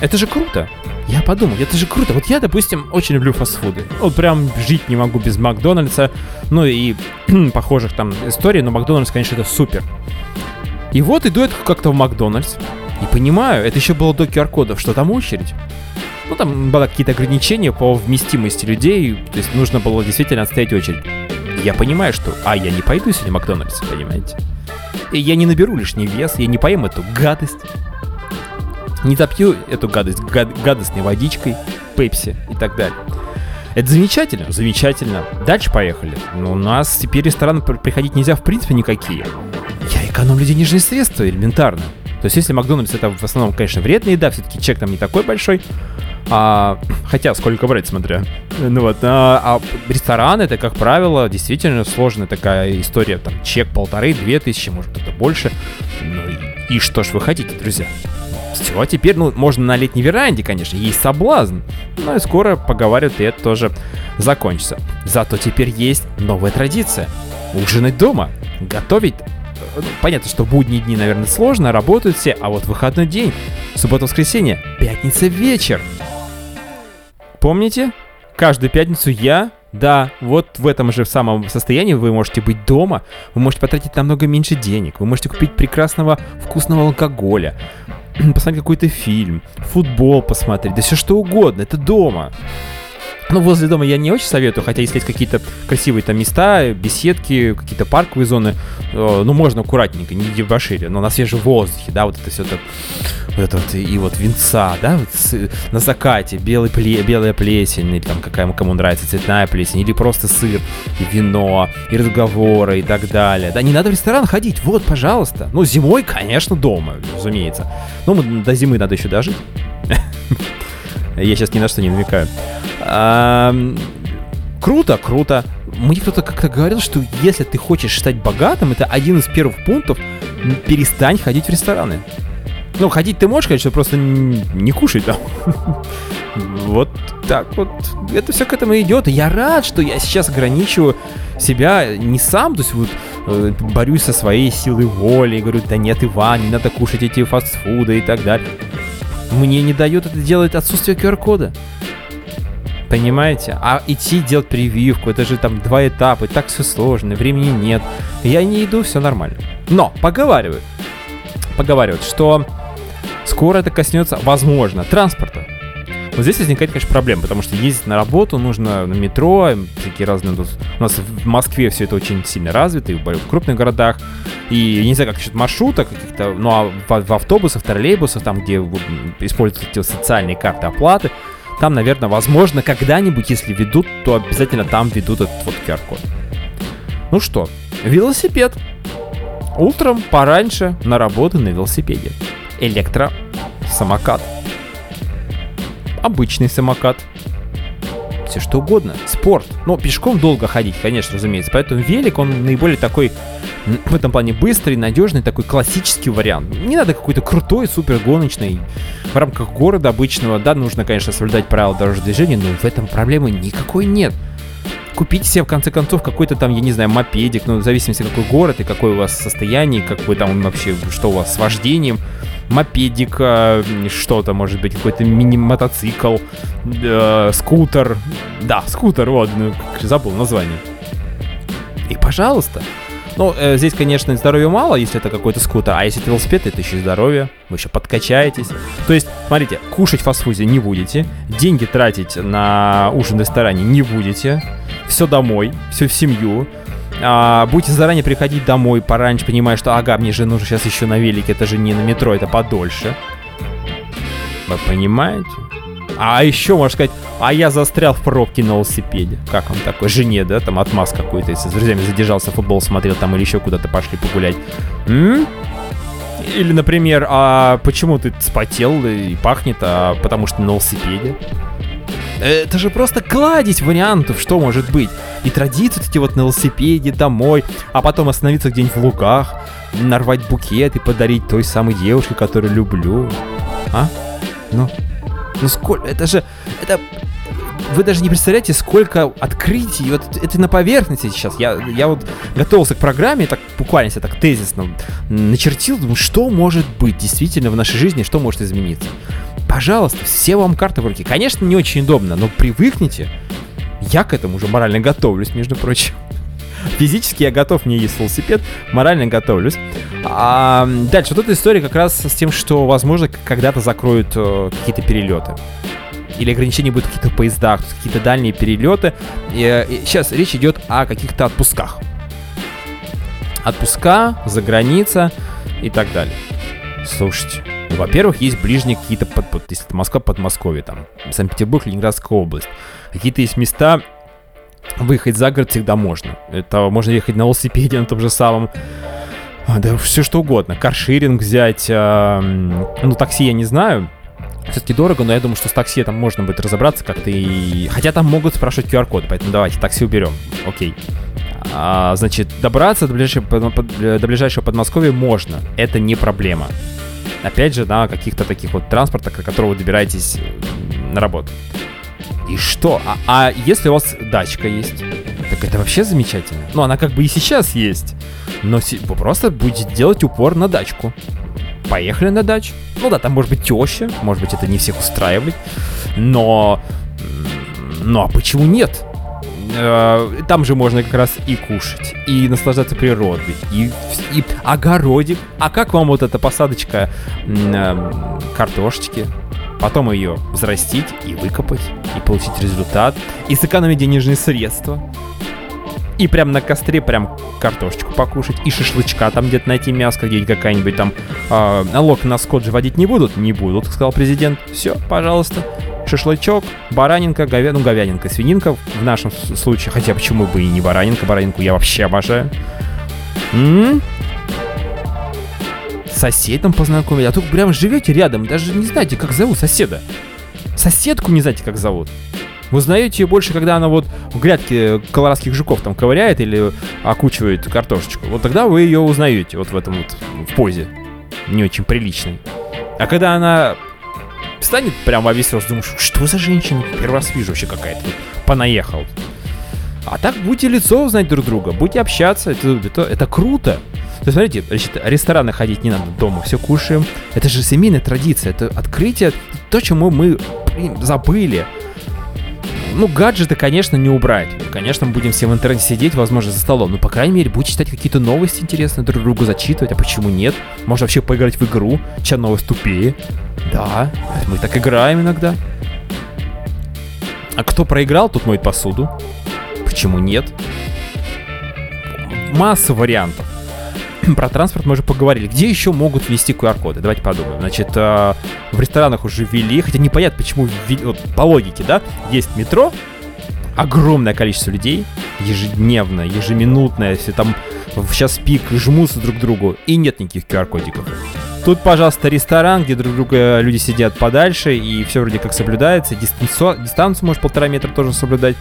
это же круто. Я подумал, это же круто. Вот я, допустим, очень люблю фастфуды. Вот прям жить не могу без Макдональдса. Ну и *clears throat* похожих там историй, но Макдональдс, конечно, это супер. И вот иду я как-то в Макдональдс и понимаю, это еще было до QR-кодов, что там очередь. Ну, там было какие-то ограничения по вместимости людей, то есть нужно было действительно отстоять очередь. Я понимаю, что, а, я не пойду сегодня в Макдональдс, понимаете? И я не наберу лишний вес, я не поем эту гадость. Не запью эту гадость гад- гадостной водичкой, пепси и так далее. Это замечательно, замечательно. Дальше поехали. Но у нас теперь рестораны пр- приходить нельзя в принципе никакие. Я экономлю денежные средства элементарно. То есть если Макдональдс это в основном, конечно, вредная еда, все-таки чек там не такой большой. А, хотя сколько брать, смотря. Ну вот, а, а ресторан это, как правило, действительно сложная такая история. Там чек полторы, две тысячи, может это больше. Ну и, и что ж вы хотите, друзья? Все, теперь, ну, можно на летней веранде, конечно, есть соблазн. Но и скоро, поговаривают, и это тоже закончится. Зато теперь есть новая традиция. Ужинать дома. Готовить Понятно, что будние дни, наверное, сложно, работают все, а вот выходной день, суббота-воскресенье, пятница вечер. Помните? Каждую пятницу я, да, вот в этом же самом состоянии вы можете быть дома, вы можете потратить намного меньше денег, вы можете купить прекрасного вкусного алкоголя, *clears throat* посмотреть какой-то фильм, футбол посмотреть, да все что угодно, это дома. Ну, возле дома я не очень советую, хотя если есть какие-то красивые там места, беседки, какие-то парковые зоны, э, ну, можно аккуратненько, не дебошире, но на свежем воздухе, да, вот это все так, вот это вот, и вот венца, да, вот с- на закате, белый пле, белая плесень, или там какая кому нравится, цветная плесень, или просто сыр, и вино, и разговоры, и так далее. Да, не надо в ресторан ходить, вот, пожалуйста. Ну, зимой, конечно, дома, разумеется. Мы- до зимы надо еще дожить. *laughs* Я сейчас ни на что не намекаю. Круто, круто. Мне кто-то как-то говорил, что если ты хочешь стать богатым, это один из первых пунктов, перестань ходить в рестораны. Ну, ходить ты можешь, конечно, просто не кушай там. *laughs* Вот так вот. Это все к этому идет. Я рад, что я сейчас ограничиваю себя не сам, то есть вот э, борюсь со своей силой воли, говорю, да нет, Иван, не надо кушать эти фастфуды и так далее. Мне не дает это делать отсутствие QR-кода. Понимаете? А идти делать прививку, это же там два этапа, и так все сложно, времени нет. Я не иду, все нормально. Но поговаривают, поговаривают, что скоро это коснется, возможно, транспорта. Вот здесь возникает, конечно, проблема, потому что ездить на работу нужно на метро, всякие разные... У нас в Москве все это очень сильно развито, и в крупных городах. И не знаю, как насчет маршрута каких-то, ну а в, в автобусах, троллейбусах, там, где вот, м, используют эти социальные карты оплаты, там, наверное, возможно, когда-нибудь, если ведут, то обязательно там ведут этот вот QR-код. Ну что, велосипед. Утром пораньше на работу на велосипеде. Электросамокат. Обычный самокат. Все что угодно. Спорт. Но пешком долго ходить, конечно, разумеется. Поэтому велик, он наиболее такой, в этом плане быстрый, надежный, такой классический вариант. Не надо какой-то крутой, супер гоночный. В рамках города обычного, да, нужно, конечно, соблюдать правила дорожного движения, но в этом проблемы никакой нет. Купите себе, в конце концов, какой-то там, я не знаю, мопедик, ну, в зависимости, какой город и какое у вас состояние, как вы там вообще, что у вас с вождением. Мопедик, э, что-то, может быть, какой-то мини-мотоцикл, э, скутер. Да, скутер, вот, ну, забыл название. И пожалуйста. Ну, э, здесь, конечно, здоровья мало, если это какой-то скутер, а если это велосипед, это еще здоровье, вы еще подкачаетесь. То есть, смотрите, кушать в не будете, деньги тратить на ужин в ресторане не будете, все домой, все в семью. А, будете заранее приходить домой пораньше, понимая, что ага, мне же нужно сейчас еще на велике, это же не на метро, это подольше. Вы понимаете? А еще, можно сказать, а я застрял в пробке на велосипеде. Как вам такой? Жене, да, там отмаз какой-то, если с друзьями задержался, футбол смотрел там или еще куда-то пошли погулять. М? Или, например, а почему ты спотел и пахнет, а потому что на велосипеде? Это же просто кладезь вариантов, что может быть. И традиции эти вот на велосипеде домой, а потом остановиться где-нибудь в лугах, нарвать букет и подарить той самой девушке, которую люблю. А? Ну, ну сколько, это же, это, вы даже не представляете, сколько открытий, вот это на поверхности сейчас. Я, я вот готовился к программе, так буквально себе так тезисно начертил, думаю, что может быть действительно в нашей жизни, что может измениться. Пожалуйста, все вам карты в руки. Конечно, не очень удобно, но привыкните. Я к этому уже морально готовлюсь, между прочим. *laughs* Физически я готов, мне есть велосипед, морально готовлюсь. А, дальше, вот эта история как раз с тем, что, возможно, когда-то закроют э, какие-то перелеты. или ограничения будут в каких-то поездах, какие-то дальние перелеты. И, э, и сейчас речь идет о каких-то отпусках. Отпуска, за граница и так далее. Слушайте, ну, во-первых, есть ближние какие-то, под, под, если это Москва, Подмосковье, там, Санкт-Петербург, Ленинградская область. Какие-то есть места, выехать за город всегда можно. Это можно ехать на велосипеде *laughs* на том же самом. А, Да все что угодно. Каршеринг взять. м, ну, такси я не знаю. Все-таки дорого, но я думаю, что с такси там можно будет разобраться как-то и... Хотя там могут спрашивать QR-код, поэтому давайте такси уберем. Окей. А, значит, добраться до ближайшего, под- до ближайшего Подмосковья можно. Это не проблема. Опять же, на каких-то таких вот транспортах, на которого вы добираетесь на работу. И что? А, а если у вас дачка есть? Так это вообще замечательно. Ну, она как бы и сейчас есть. Но си- вы просто будете делать упор на дачку. Поехали на дачу. Ну да, там может быть теща, может быть это не всех устраивает. Но... Ну а почему нет? Э, Там же можно как раз и кушать, и наслаждаться природой, и, и огородик. А как вам вот эта посадочка э, картошечки? Потом ее взрастить и выкопать, и получить результат, и сэкономить денежные средства. И прям на костре прям картошечку покушать, и шашлычка там где-то найти мяско, где-нибудь какая-нибудь там э, налог на скот же водить не будут? Не будут, сказал президент. Все, пожалуйста. Шашлычок, баранинка, говя... ну говядинка, свининка в нашем случае. Хотя почему бы и не баранинка, баранинку я вообще обожаю. М? С Соседом познакомить, а тут прям живете рядом, даже не знаете, как зовут соседа. Соседку не знаете, как зовут. Вы узнаете ее больше, когда она вот в грядке колорадских жуков там ковыряет или окучивает картошечку. Вот тогда вы ее узнаете вот в этом вот в позе. Не очень приличной. А когда она встанет прямо во весь рост, думаешь, что за женщина? Первый раз вижу вообще какая-то. Понаехал. А так будете лицо узнать друг друга, будете общаться, это, это, это круто. То есть, смотрите, значит, рестораны ходить не надо, дома все кушаем. Это же семейная традиция, это открытие, то, чему мы блин, забыли. Ну, гаджеты, конечно, не убрать. Конечно, мы будем все в интернете сидеть, возможно, за столом. Но, по крайней мере, будете читать какие-то новости интересные, друг другу зачитывать. А почему нет? Можно вообще поиграть в игру, чья новость тупее. Да, мы так играем иногда. А кто проиграл, тот моет посуду. Почему нет? Масса вариантов. *clears throat* Про транспорт мы уже поговорили. Где еще могут ввести QR-коды? Давайте подумаем. Значит, э, в ресторанах уже ввели, хотя непонятно, почему ввели, вот по логике, да, есть метро, огромное количество людей, ежедневно, ежеминутно, если там в час пик жмутся друг к другу, и нет никаких QR-кодиков. Тут, пожалуйста, ресторан, где друг друга люди сидят подальше, и все вроде как соблюдается. Дистанцию, дистанцию может полтора метра тоже соблюдать.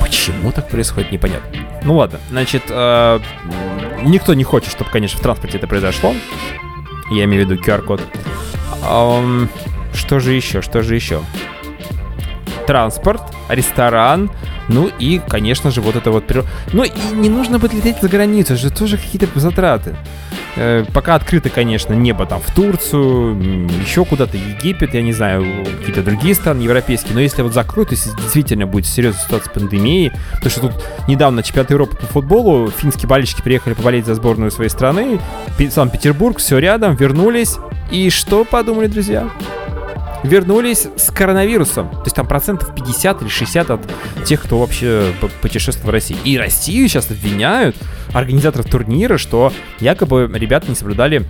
Почему так происходит, непонятно. Ну ладно, значит, э, никто не хочет, чтобы, конечно, в транспорте это произошло. Я имею в виду QR-код. Ам, что же еще, что же еще? Транспорт, ресторан, ну и, конечно же, вот это вот... Ну и не нужно будет лететь за границу, это же тоже какие-то затраты. Э, пока открыто, конечно, небо там в Турцию, еще куда-то, Египет, я не знаю, какие-то другие страны европейские, но если вот закроют, если действительно будет серьезная ситуация с пандемией, потому что тут недавно чемпионат Европы по футболу, финские болельщики приехали поболеть за сборную своей страны, Санкт-Петербург, все рядом, вернулись, и что подумали, друзья? Вернулись с коронавирусом. То есть там процентов 50 или 60 от тех, кто вообще п- путешествует в России. И Россию сейчас обвиняют организаторов турнира, что якобы ребята не соблюдали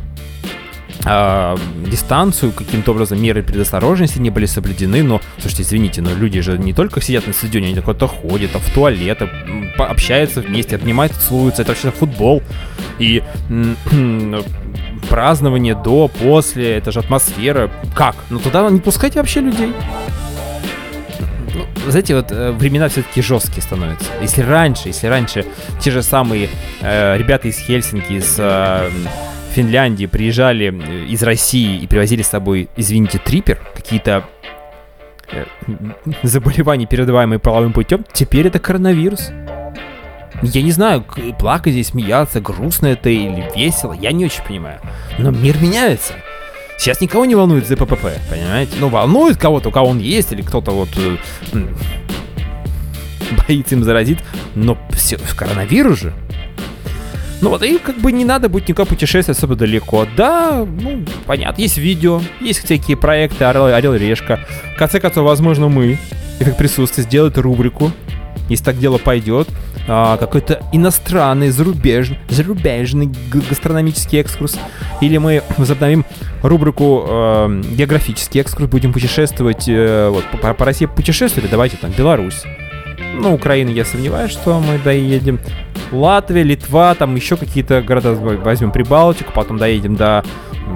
а, дистанцию, каким-то образом меры предосторожности не были соблюдены, но, слушайте, извините, но люди же не только сидят на стадионе, они куда-то ходят, там, в туалет, общаются вместе, обнимают, целуются, это вообще футбол. И м, *clears throat* празднование до, после, это же атмосфера. Как? Ну туда не пускайте вообще людей. Ну, знаете, вот э, времена все-таки жесткие становятся. Если раньше, если раньше те же самые э, ребята из Хельсинки, из э, Финляндии приезжали э, из России и привозили с собой, извините, трипер, какие-то э, заболевания, передаваемые половым путем, теперь это коронавирус. Я не знаю, плакать здесь, смеяться, грустно это или весело, я не очень понимаю. Но мир меняется. Сейчас никого не волнует ЗППП, понимаете? Ну, волнует кого-то, у кого он есть, или кто-то вот э, боится им заразить, но все, коронавирус же. Ну вот, и как бы не надо будет никуда путешествовать особо далеко. Да, ну, понятно, есть видео, есть всякие проекты Орел, Орел и Решка. В конце концов, возможно, мы, их присутствие, сделают рубрику, если так дело пойдет, а, какой-то иностранный, зарубежный, зарубежный гастрономический экскурс. Или мы возобновим рубрику э, географический экскурс, будем путешествовать, э, вот, по, по России путешествовали, давайте там, Беларусь. Ну, Украина, я сомневаюсь, что мы доедем. Латвия, Литва, там еще какие-то города возьмем Прибалтику, потом доедем до,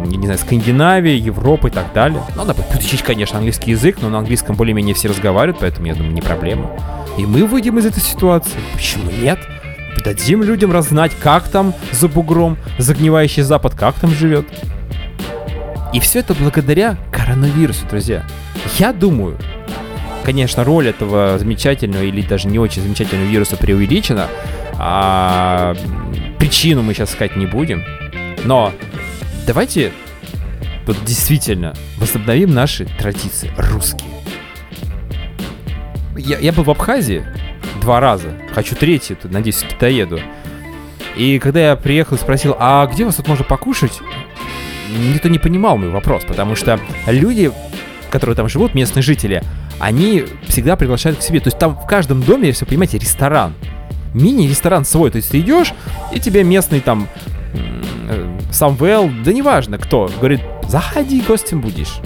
я не знаю, Скандинавии, Европы и так далее. Надо будет учить, конечно, английский язык, но на английском более-менее все разговаривают, поэтому, я думаю, не проблема. И мы выйдем из этой ситуации. Почему нет? Дадим людям разнать, как там за бугром загнивающий Запад, как там живет. И все это благодаря коронавирусу, друзья. Я думаю, конечно, роль этого замечательного или даже не очень замечательного вируса преувеличена, а причину мы сейчас сказать не будем. Но давайте вот действительно возобновим наши традиции русские. Я, я был в Абхазии два раза. Хочу третий, надеюсь, все-таки доеду. И когда я приехал и спросил, а где вас тут можно покушать? Никто не понимал мой вопрос, потому что люди, которые там живут, местные жители, они всегда приглашают к себе. То есть там в каждом доме, если вы понимаете, ресторан. Мини-ресторан свой. То есть ты идешь, и тебе местный там э, Самвел, да неважно кто, говорит, заходи, гостем будешь.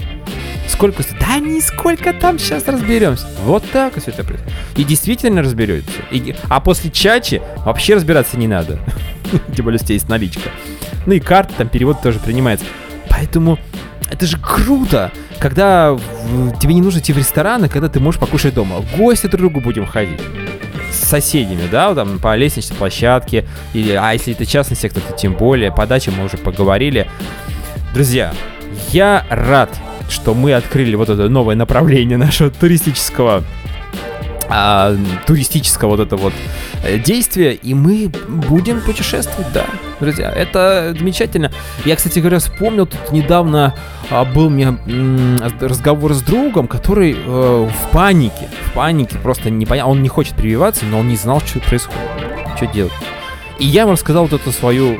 Сколько стоит? Да нисколько там сейчас разберемся. Вот так все это происходит. И действительно разберетесь. И- а после чачи вообще разбираться не надо. *laughs* Тем более, если есть наличка. Ну и карты, там перевод тоже принимается. Поэтому это же круто, когда тебе не нужно идти в рестораны, когда ты можешь покушать дома. Гости друг другу будем ходить. С соседями, да, там по лестничной площадке. Или, а если это частный сектор, то тем более. По даче мы уже поговорили. Друзья, я рад, что мы открыли вот это новое направление нашего туристического а, туристического вот это вот э, действия, и мы будем путешествовать, да, друзья, это замечательно. Я, кстати говоря, вспомнил, тут недавно а, был у меня м, разговор с другом, который э, в панике, в панике, просто не понял, он не хочет прививаться, но он не знал, что происходит, что делать. И я ему рассказал вот эту свою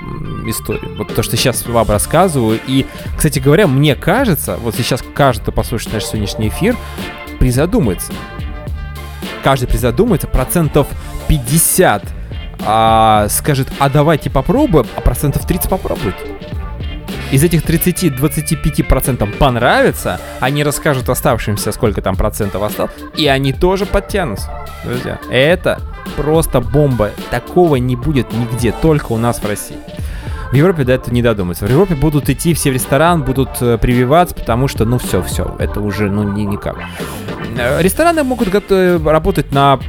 историю. Вот то, что сейчас вам рассказываю. И, кстати говоря, мне кажется, вот сейчас каждый, кто послушает наш сегодняшний эфир, призадумается. Каждый призадумается, процентов 50 а, скажет, а давайте попробуем, а процентов 30 попробует. Из этих 30-25% понравится, они расскажут оставшимся, сколько там процентов осталось, и они тоже подтянутся. Друзья, это просто бомба. Такого не будет нигде, только у нас в России. В Европе до этого не додумаются. В Европе будут идти все в ресторан, будут э, прививаться, потому что, ну, все, все, это уже, ну, ни, никак. Э, Рестораны могут гото- работать на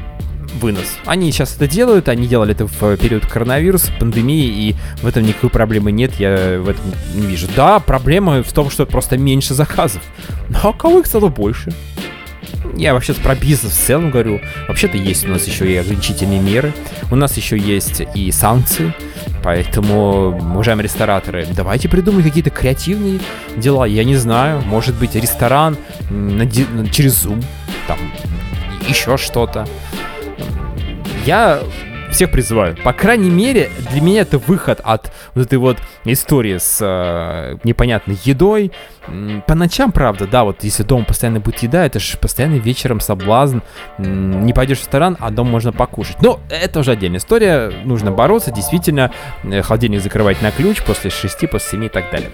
вынос. Они сейчас это делают, они делали это в период коронавируса, пандемии, и в этом никакой проблемы нет, я в этом не вижу. Да, проблема в том, что просто меньше заказов. Но а кого их стало больше? Я вообще про бизнес в целом говорю. Вообще-то есть у нас еще и ограничительные меры. У нас еще есть и санкции. Поэтому, уважаемые рестораторы, давайте придумать какие-то креативные дела. Я не знаю, может быть, ресторан через Zoom, там, еще что-то. Я всех призываю. По крайней мере, для меня это выход от вот этой вот истории с э, непонятной едой. По ночам, правда, да, вот если дома постоянно будет еда, это же постоянно вечером соблазн. Не пойдешь в ресторан, а дома можно покушать. Но это уже отдельная история. Нужно бороться, действительно. Э, Холодильник закрывать на ключ после 6, после 7 и так далее.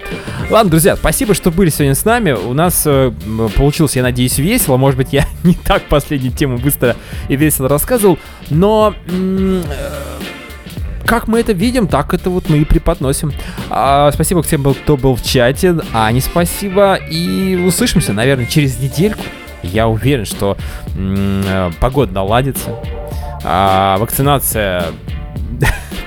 Ладно, друзья, спасибо, что были сегодня с нами. У нас э, получилось, я надеюсь, весело. Может быть, я *laughs* не так последнюю тему быстро и весело рассказывал. Но э, как мы это видим, так это вот мы и преподносим. А, спасибо всем, кто был в чате. Ане спасибо. И услышимся, наверное, через недельку. Я уверен, что м, э, погода наладится. а, вакцинация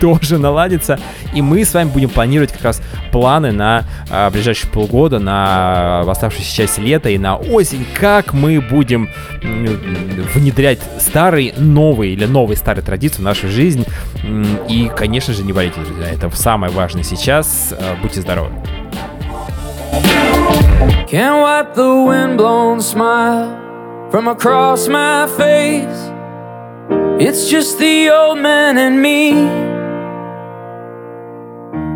тоже наладится. И мы с вами будем планировать как раз планы на а, ближайшие полгода, на оставшуюся часть лета и на осень, как мы будем внедрять старые, новые или новые старые традиции в нашу жизнь. И, конечно же, не болейте, друзья. Это самое важное сейчас. А, Будьте здоровы. Can't wipe the windblown smile from across my face. It's just the old man and me.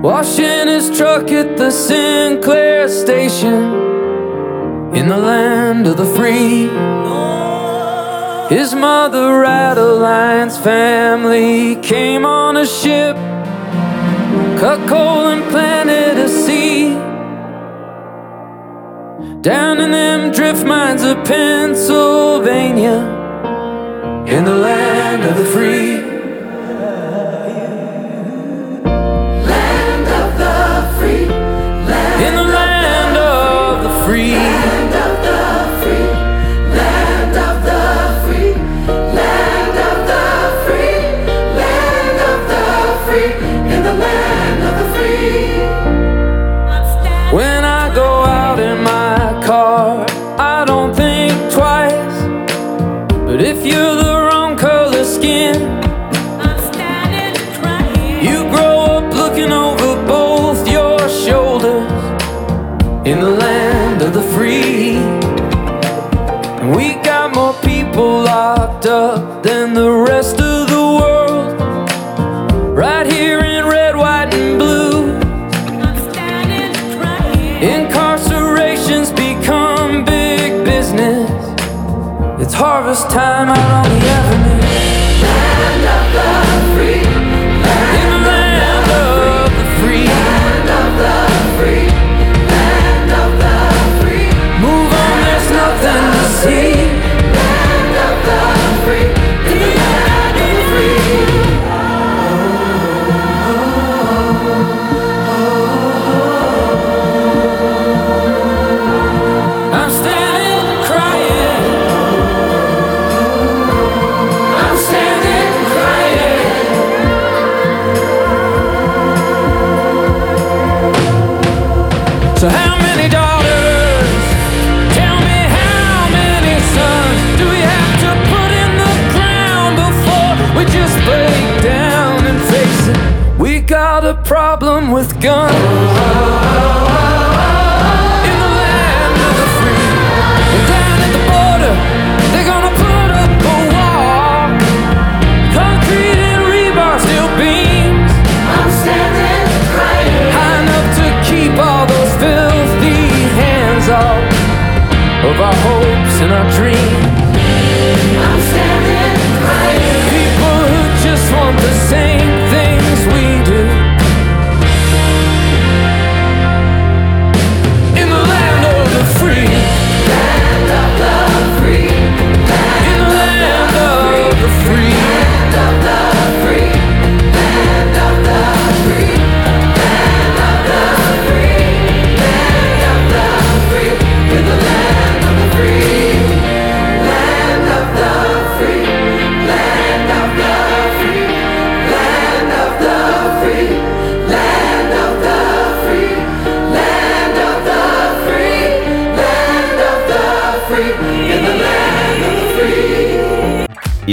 Washing his truck at the Sinclair station in the land of the free. His mother, Adeline's family, came on a ship, cut coal and planted a seed. Down in them drift mines of Pennsylvania, in the land of the free. free.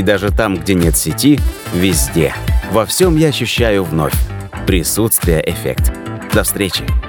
даже там, где нет сети, везде. Во всем я ощущаю вновь присутствие эффект. До встречи!